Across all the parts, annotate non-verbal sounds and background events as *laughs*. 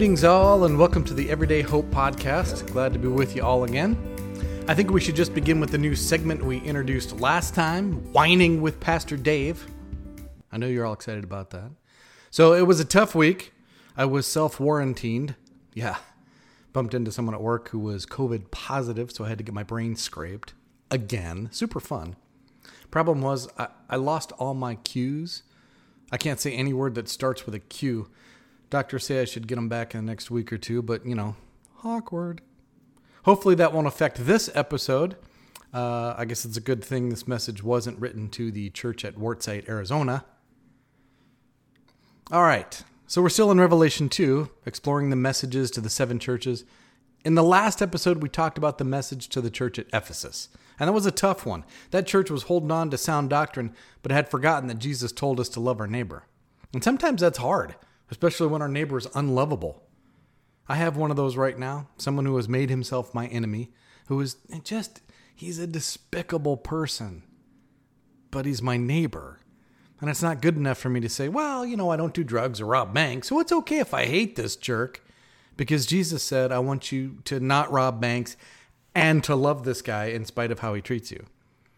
Greetings, all, and welcome to the Everyday Hope Podcast. Glad to be with you all again. I think we should just begin with the new segment we introduced last time Whining with Pastor Dave. I know you're all excited about that. So, it was a tough week. I was self quarantined. Yeah. Bumped into someone at work who was COVID positive, so I had to get my brain scraped again. Super fun. Problem was, I, I lost all my cues. I can't say any word that starts with a Q. Doctors say I should get them back in the next week or two, but you know, awkward. Hopefully that won't affect this episode. Uh, I guess it's a good thing this message wasn't written to the church at Wartsite, Arizona. All right, so we're still in Revelation 2, exploring the messages to the seven churches. In the last episode, we talked about the message to the church at Ephesus, and that was a tough one. That church was holding on to sound doctrine, but had forgotten that Jesus told us to love our neighbor. And sometimes that's hard especially when our neighbor is unlovable. I have one of those right now, someone who has made himself my enemy, who is just, he's a despicable person, but he's my neighbor. And it's not good enough for me to say, well, you know, I don't do drugs or rob banks, so it's okay if I hate this jerk. Because Jesus said, I want you to not rob banks and to love this guy in spite of how he treats you.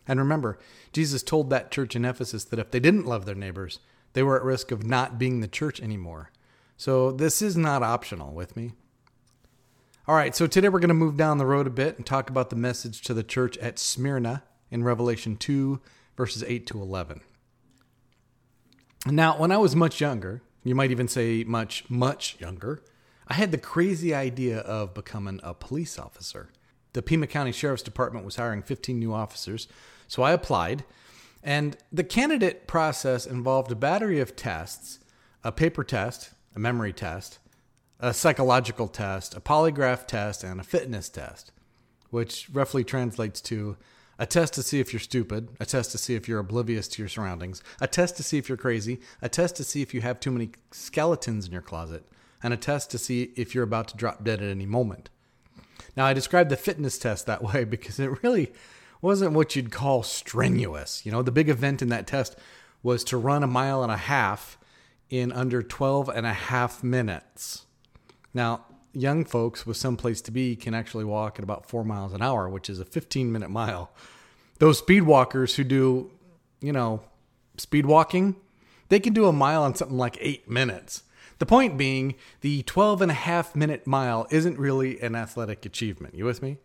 And remember, Jesus told that church in Ephesus that if they didn't love their neighbors, they were at risk of not being the church anymore. So this is not optional with me. All right, so today we're going to move down the road a bit and talk about the message to the church at Smyrna in Revelation 2, verses 8 to 11. Now, when I was much younger, you might even say much, much younger, I had the crazy idea of becoming a police officer. The Pima County Sheriff's Department was hiring 15 new officers, so I applied and the candidate process involved a battery of tests a paper test, a memory test, a psychological test, a polygraph test, and a fitness test, which roughly translates to a test to see if you're stupid, a test to see if you're oblivious to your surroundings, a test to see if you're crazy, a test to see if you have too many skeletons in your closet, and a test to see if you're about to drop dead at any moment. Now, I described the fitness test that *laughs* way because it really wasn't what you'd call strenuous. You know, the big event in that test was to run a mile and a half in under 12 and a half minutes. Now, young folks with some place to be can actually walk at about four miles an hour, which is a 15 minute mile. Those speed walkers who do, you know, speed walking, they can do a mile in something like eight minutes. The point being, the 12 and a half minute mile isn't really an athletic achievement. You with me?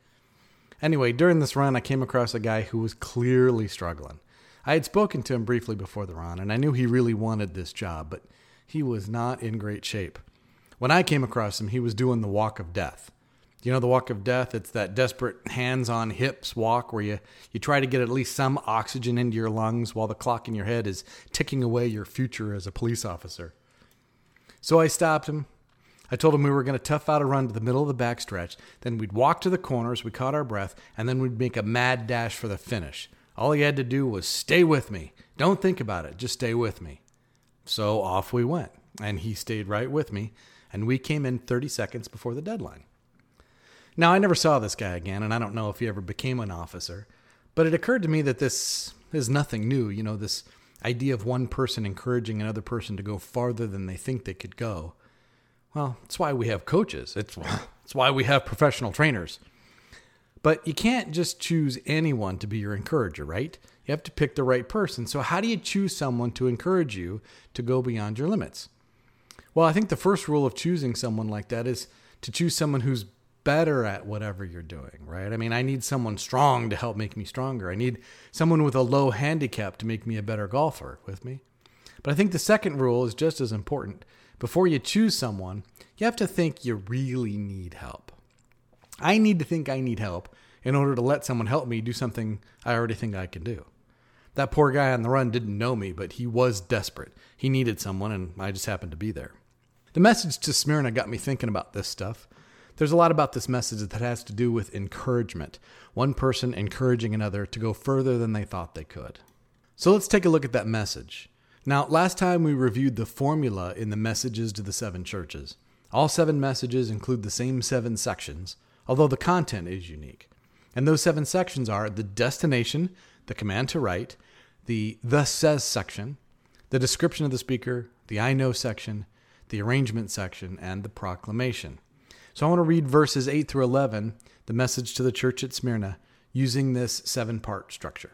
Anyway, during this run, I came across a guy who was clearly struggling. I had spoken to him briefly before the run, and I knew he really wanted this job, but he was not in great shape. When I came across him, he was doing the walk of death. You know, the walk of death, it's that desperate hands on hips walk where you, you try to get at least some oxygen into your lungs while the clock in your head is ticking away your future as a police officer. So I stopped him, I told him we were going to tough out a run to the middle of the backstretch. Then we'd walk to the corners, we caught our breath, and then we'd make a mad dash for the finish. All he had to do was stay with me. Don't think about it, just stay with me. So off we went, and he stayed right with me, and we came in 30 seconds before the deadline. Now, I never saw this guy again, and I don't know if he ever became an officer, but it occurred to me that this is nothing new. You know, this idea of one person encouraging another person to go farther than they think they could go. Well, that's why we have coaches. It's, it's why we have professional trainers. But you can't just choose anyone to be your encourager, right? You have to pick the right person. So, how do you choose someone to encourage you to go beyond your limits? Well, I think the first rule of choosing someone like that is to choose someone who's better at whatever you're doing, right? I mean, I need someone strong to help make me stronger. I need someone with a low handicap to make me a better golfer with me. But I think the second rule is just as important before you choose someone, you have to think you really need help. I need to think I need help in order to let someone help me do something I already think I can do. That poor guy on the run didn't know me, but he was desperate. He needed someone, and I just happened to be there. The message to Smyrna got me thinking about this stuff. There's a lot about this message that has to do with encouragement, one person encouraging another to go further than they thought they could. So let's take a look at that message. Now, last time we reviewed the formula in the messages to the seven churches. All seven messages include the same seven sections, although the content is unique. And those seven sections are the destination, the command to write, the thus says section, the description of the speaker, the I know section, the arrangement section, and the proclamation. So I want to read verses 8 through 11, the message to the church at Smyrna, using this seven part structure.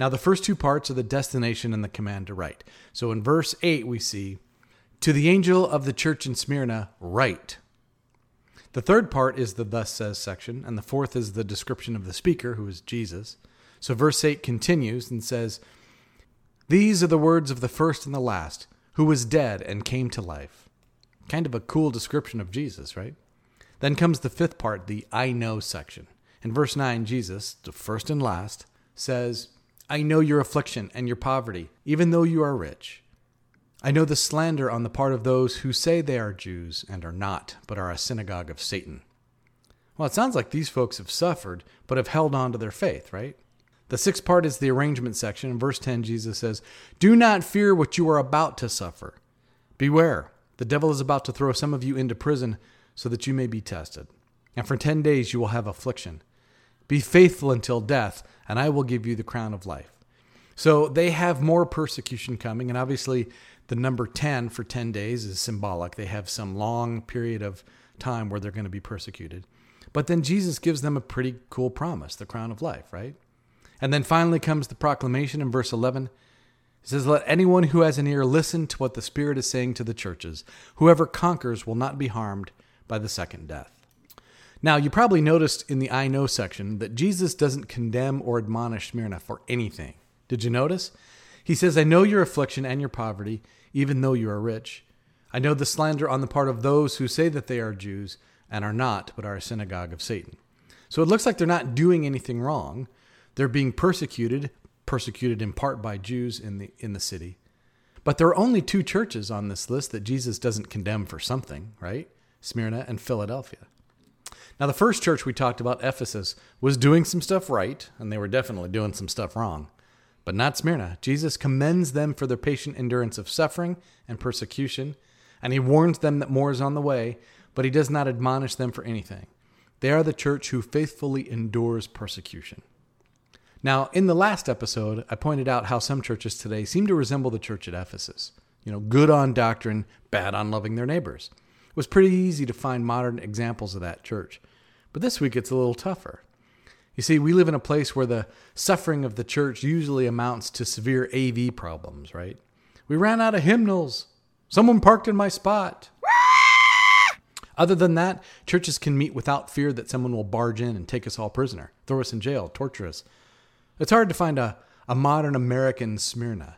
Now, the first two parts are the destination and the command to write. So in verse 8, we see, To the angel of the church in Smyrna, write. The third part is the thus says section, and the fourth is the description of the speaker, who is Jesus. So verse 8 continues and says, These are the words of the first and the last, who was dead and came to life. Kind of a cool description of Jesus, right? Then comes the fifth part, the I know section. In verse 9, Jesus, the first and last, says, I know your affliction and your poverty, even though you are rich. I know the slander on the part of those who say they are Jews and are not, but are a synagogue of Satan. Well, it sounds like these folks have suffered, but have held on to their faith, right? The sixth part is the arrangement section. In verse 10, Jesus says, Do not fear what you are about to suffer. Beware, the devil is about to throw some of you into prison so that you may be tested. And for 10 days you will have affliction. Be faithful until death, and I will give you the crown of life. So they have more persecution coming, and obviously the number 10 for 10 days is symbolic. They have some long period of time where they're going to be persecuted. But then Jesus gives them a pretty cool promise the crown of life, right? And then finally comes the proclamation in verse 11. It says, Let anyone who has an ear listen to what the Spirit is saying to the churches. Whoever conquers will not be harmed by the second death. Now, you probably noticed in the I know section that Jesus doesn't condemn or admonish Smyrna for anything. Did you notice? He says, I know your affliction and your poverty, even though you are rich. I know the slander on the part of those who say that they are Jews and are not, but are a synagogue of Satan. So it looks like they're not doing anything wrong. They're being persecuted, persecuted in part by Jews in the in the city. But there are only two churches on this list that Jesus doesn't condemn for something, right? Smyrna and Philadelphia. Now, the first church we talked about, Ephesus, was doing some stuff right, and they were definitely doing some stuff wrong but not Smyrna. Jesus commends them for their patient endurance of suffering and persecution, and he warns them that more is on the way, but he does not admonish them for anything. They are the church who faithfully endures persecution. Now, in the last episode, I pointed out how some churches today seem to resemble the church at Ephesus. You know, good on doctrine, bad on loving their neighbors. It was pretty easy to find modern examples of that church. But this week it's a little tougher. You see, we live in a place where the suffering of the church usually amounts to severe AV problems, right? We ran out of hymnals. Someone parked in my spot. Other than that, churches can meet without fear that someone will barge in and take us all prisoner, throw us in jail, torture us. It's hard to find a, a modern American Smyrna.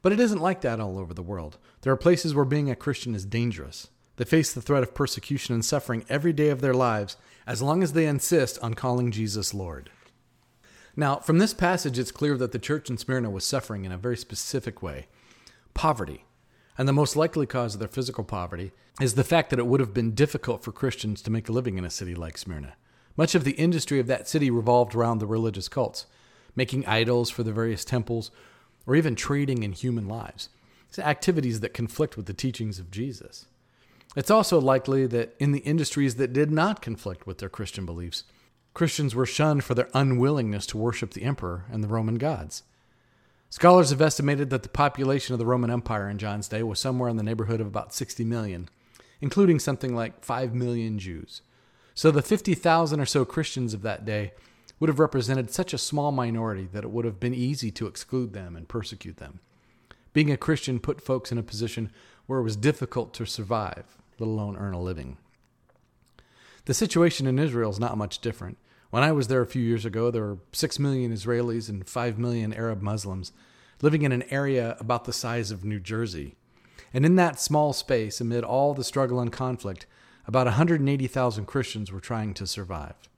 But it isn't like that all over the world. There are places where being a Christian is dangerous. They face the threat of persecution and suffering every day of their lives as long as they insist on calling Jesus Lord. Now, from this passage, it's clear that the church in Smyrna was suffering in a very specific way poverty. And the most likely cause of their physical poverty is the fact that it would have been difficult for Christians to make a living in a city like Smyrna. Much of the industry of that city revolved around the religious cults, making idols for the various temples, or even trading in human lives. It's activities that conflict with the teachings of Jesus. It's also likely that in the industries that did not conflict with their Christian beliefs, Christians were shunned for their unwillingness to worship the emperor and the Roman gods. Scholars have estimated that the population of the Roman Empire in John's day was somewhere in the neighborhood of about 60 million, including something like 5 million Jews. So the 50,000 or so Christians of that day would have represented such a small minority that it would have been easy to exclude them and persecute them. Being a Christian put folks in a position where it was difficult to survive, let alone earn a living. The situation in Israel is not much different. When I was there a few years ago, there were 6 million Israelis and 5 million Arab Muslims living in an area about the size of New Jersey. And in that small space, amid all the struggle and conflict, about 180,000 Christians were trying to survive.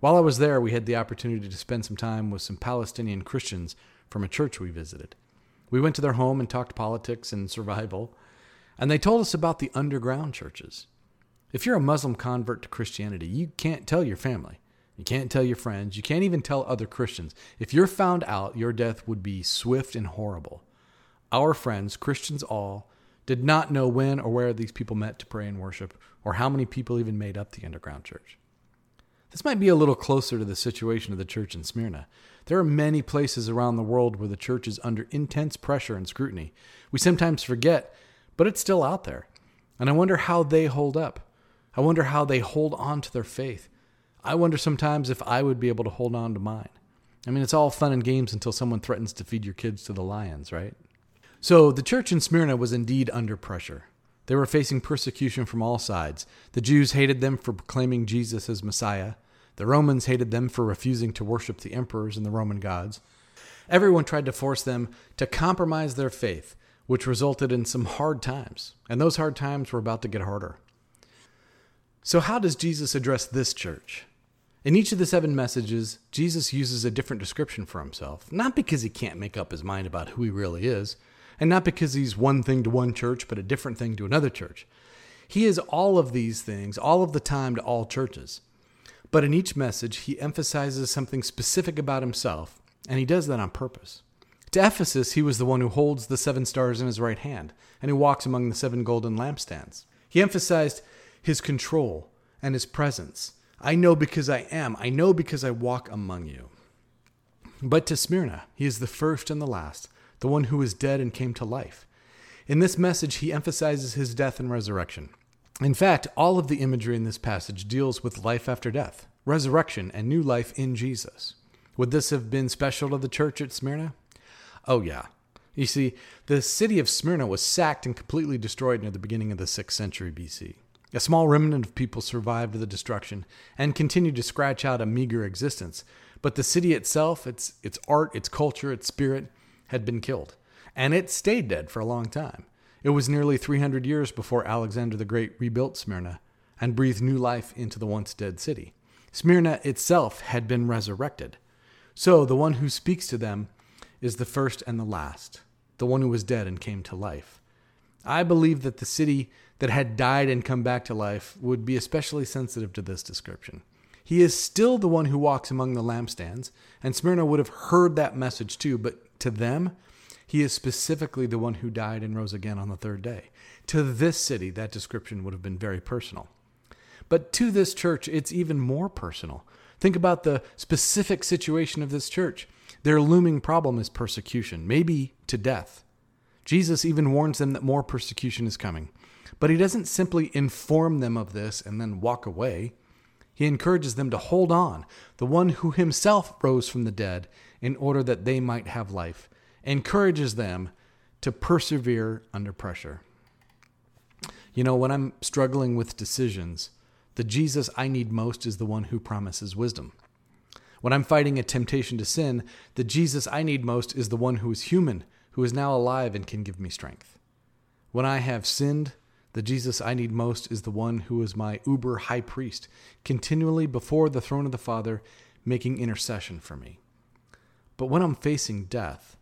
While I was there, we had the opportunity to spend some time with some Palestinian Christians from a church we visited. We went to their home and talked politics and survival, and they told us about the underground churches. If you're a Muslim convert to Christianity, you can't tell your family. You can't tell your friends. You can't even tell other Christians. If you're found out, your death would be swift and horrible. Our friends, Christians all, did not know when or where these people met to pray and worship, or how many people even made up the underground church. This might be a little closer to the situation of the church in Smyrna. There are many places around the world where the church is under intense pressure and scrutiny. We sometimes forget but it's still out there. And I wonder how they hold up. I wonder how they hold on to their faith. I wonder sometimes if I would be able to hold on to mine. I mean, it's all fun and games until someone threatens to feed your kids to the lions, right? So the church in Smyrna was indeed under pressure. They were facing persecution from all sides. The Jews hated them for proclaiming Jesus as Messiah. The Romans hated them for refusing to worship the emperors and the Roman gods. Everyone tried to force them to compromise their faith, which resulted in some hard times. And those hard times were about to get harder. So, how does Jesus address this church? In each of the seven messages, Jesus uses a different description for himself, not because he can't make up his mind about who he really is, and not because he's one thing to one church but a different thing to another church. He is all of these things all of the time to all churches. But in each message, he emphasizes something specific about himself, and he does that on purpose. To Ephesus, he was the one who holds the seven stars in his right hand, and who walks among the seven golden lampstands. He emphasized his control and his presence. I know because I am. I know because I walk among you. But to Smyrna, he is the first and the last, the one who was dead and came to life. In this message, he emphasizes his death and resurrection. In fact, all of the imagery in this passage deals with life after death, resurrection, and new life in Jesus. Would this have been special to the church at Smyrna? Oh, yeah. You see, the city of Smyrna was sacked and completely destroyed near the beginning of the 6th century BC. A small remnant of people survived the destruction and continued to scratch out a meager existence, but the city itself, its, its art, its culture, its spirit, had been killed, and it stayed dead for a long time. It was nearly 300 years before Alexander the Great rebuilt Smyrna and breathed new life into the once dead city. Smyrna itself had been resurrected. So the one who speaks to them is the first and the last, the one who was dead and came to life. I believe that the city that had died and come back to life would be especially sensitive to this description. He is still the one who walks among the lampstands, and Smyrna would have heard that message too, but to them, he is specifically the one who died and rose again on the third day. To this city, that description would have been very personal. But to this church, it's even more personal. Think about the specific situation of this church. Their looming problem is persecution, maybe to death. Jesus even warns them that more persecution is coming. But he doesn't simply inform them of this and then walk away. He encourages them to hold on, the one who himself rose from the dead in order that they might have life, encourages them to persevere under pressure. You know, when I'm struggling with decisions, the Jesus I need most is the one who promises wisdom. When I'm fighting a temptation to sin, the Jesus I need most is the one who is human, who is now alive and can give me strength. When I have sinned, the Jesus I need most is the one who is my uber high priest, continually before the throne of the Father, making intercession for me. But when I'm facing death,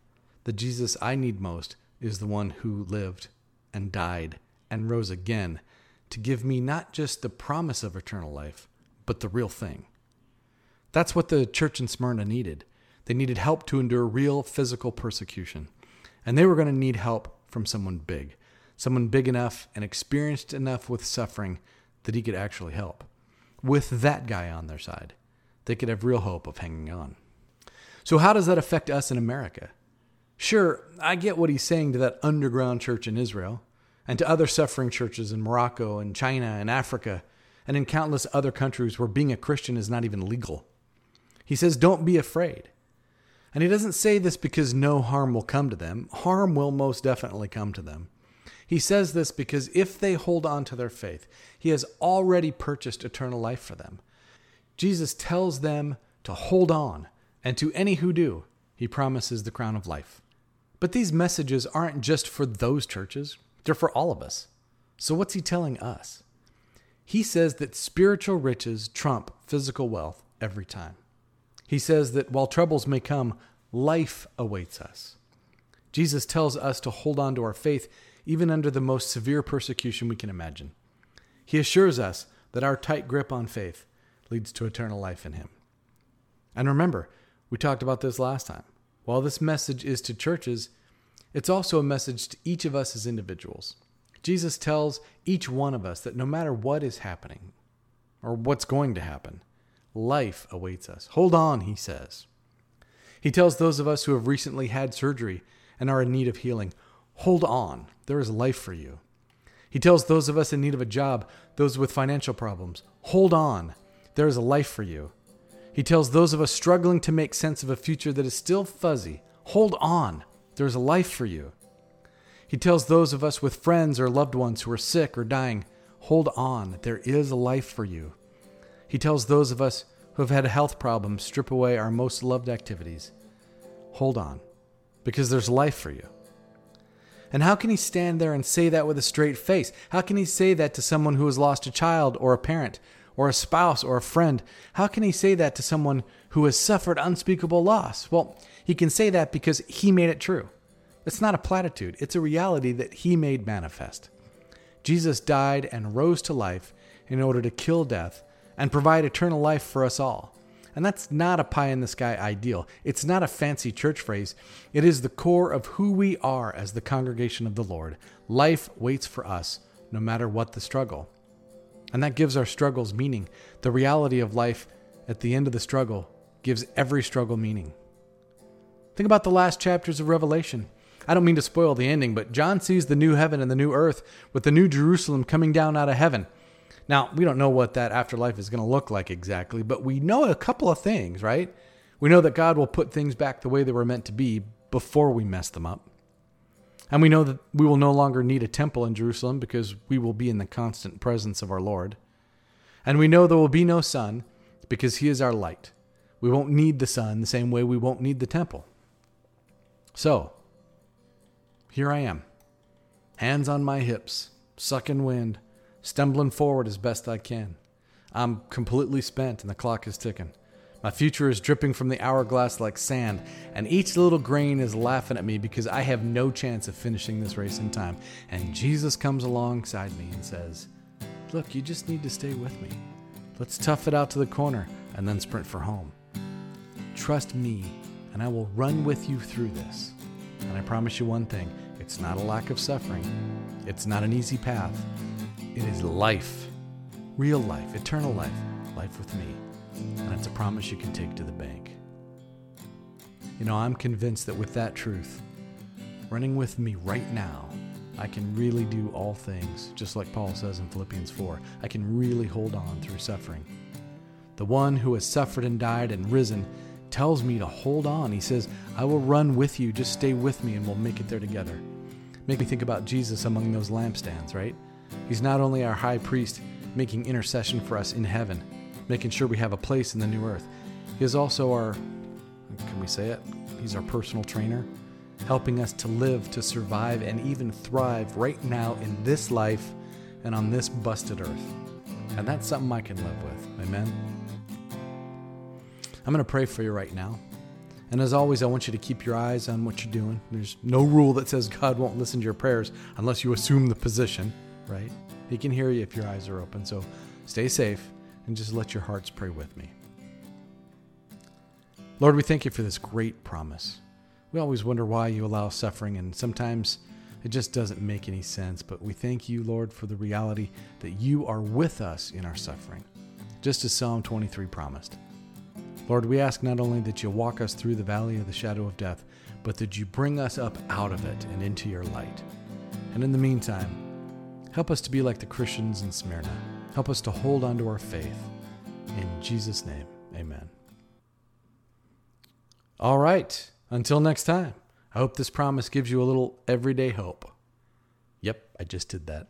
the Jesus I need most is the one who lived and died and rose again to give me not just the promise of eternal life, but the real thing. That's what the church in Smyrna needed. They needed help to endure real physical persecution. And they were going to need help from someone big, someone big enough and experienced enough with suffering that he could actually help. With that guy on their side, they could have real hope of hanging on. So, how does that affect us in America? Sure, I get what he's saying to that underground church in Israel and to other suffering churches in Morocco and China and Africa and in countless other countries where being a Christian is not even legal. He says, Don't be afraid. And he doesn't say this because no harm will come to them. Harm will most definitely come to them. He says this because if they hold on to their faith, he has already purchased eternal life for them. Jesus tells them to hold on and to any who do, he promises the crown of life. But these messages aren't just for those churches, they're for all of us. So, what's he telling us? He says that spiritual riches trump physical wealth every time. He says that while troubles may come, life awaits us. Jesus tells us to hold on to our faith even under the most severe persecution we can imagine. He assures us that our tight grip on faith leads to eternal life in Him. And remember, we talked about this last time. While this message is to churches, it's also a message to each of us as individuals. Jesus tells each one of us that no matter what is happening or what's going to happen, life awaits us. Hold on, he says. He tells those of us who have recently had surgery and are in need of healing, hold on, there is life for you. He tells those of us in need of a job, those with financial problems, hold on, there is a life for you. He tells those of us struggling to make sense of a future that is still fuzzy, hold on, there is a life for you. He tells those of us with friends or loved ones who are sick or dying, hold on, there is a life for you. He tells those of us who have had health problems strip away our most loved activities, hold on, because there's life for you. And how can he stand there and say that with a straight face? How can he say that to someone who has lost a child or a parent or a spouse or a friend? How can he say that to someone who has suffered unspeakable loss? Well, he can say that because he made it true. It's not a platitude, it's a reality that he made manifest. Jesus died and rose to life in order to kill death and provide eternal life for us all. And that's not a pie in the sky ideal. It's not a fancy church phrase. It is the core of who we are as the congregation of the Lord. Life waits for us, no matter what the struggle. And that gives our struggles meaning. The reality of life at the end of the struggle gives every struggle meaning. Think about the last chapters of Revelation. I don't mean to spoil the ending, but John sees the new heaven and the new earth with the new Jerusalem coming down out of heaven. Now, we don't know what that afterlife is going to look like exactly, but we know a couple of things, right? We know that God will put things back the way they were meant to be before we mess them up. And we know that we will no longer need a temple in Jerusalem because we will be in the constant presence of our Lord. And we know there will be no sun because He is our light. We won't need the sun the same way we won't need the temple. So, here I am, hands on my hips, sucking wind stumbling forward as best I can. I'm completely spent and the clock is ticking. My future is dripping from the hourglass like sand, and each little grain is laughing at me because I have no chance of finishing this race in time. And Jesus comes alongside me and says, Look, you just need to stay with me. Let's tough it out to the corner and then sprint for home. Trust me, and I will run with you through this. And I promise you one thing it's not a lack of suffering, it's not an easy path, it is life, real life, eternal life, life with me. And it's a promise you can take to the bank. You know, I'm convinced that with that truth, running with me right now, I can really do all things, just like Paul says in Philippians 4. I can really hold on through suffering. The one who has suffered and died and risen tells me to hold on. He says, I will run with you. Just stay with me and we'll make it there together. Make me think about Jesus among those lampstands, right? He's not only our high priest, making intercession for us in heaven, making sure we have a place in the new earth, he is also our, can we say it? He's our personal trainer, helping us to live, to survive, and even thrive right now in this life and on this busted earth. And that's something I can live with. Amen. I'm going to pray for you right now. And as always, I want you to keep your eyes on what you're doing. There's no rule that says God won't listen to your prayers unless you assume the position right? He can hear you if your eyes are open. So stay safe and just let your hearts pray with me. Lord, we thank you for this great promise. We always wonder why you allow suffering, and sometimes it just doesn't make any sense. But we thank you, Lord, for the reality that you are with us in our suffering, just as Psalm 23 promised. Lord, we ask not only that you walk us through the valley of the shadow of death, but that you bring us up out of it and into your light. And in the meantime, Help us to be like the Christians in Smyrna. Help us to hold on to our faith. In Jesus' name, amen. All right. Until next time, I hope this promise gives you a little everyday hope. Yep, I just did that.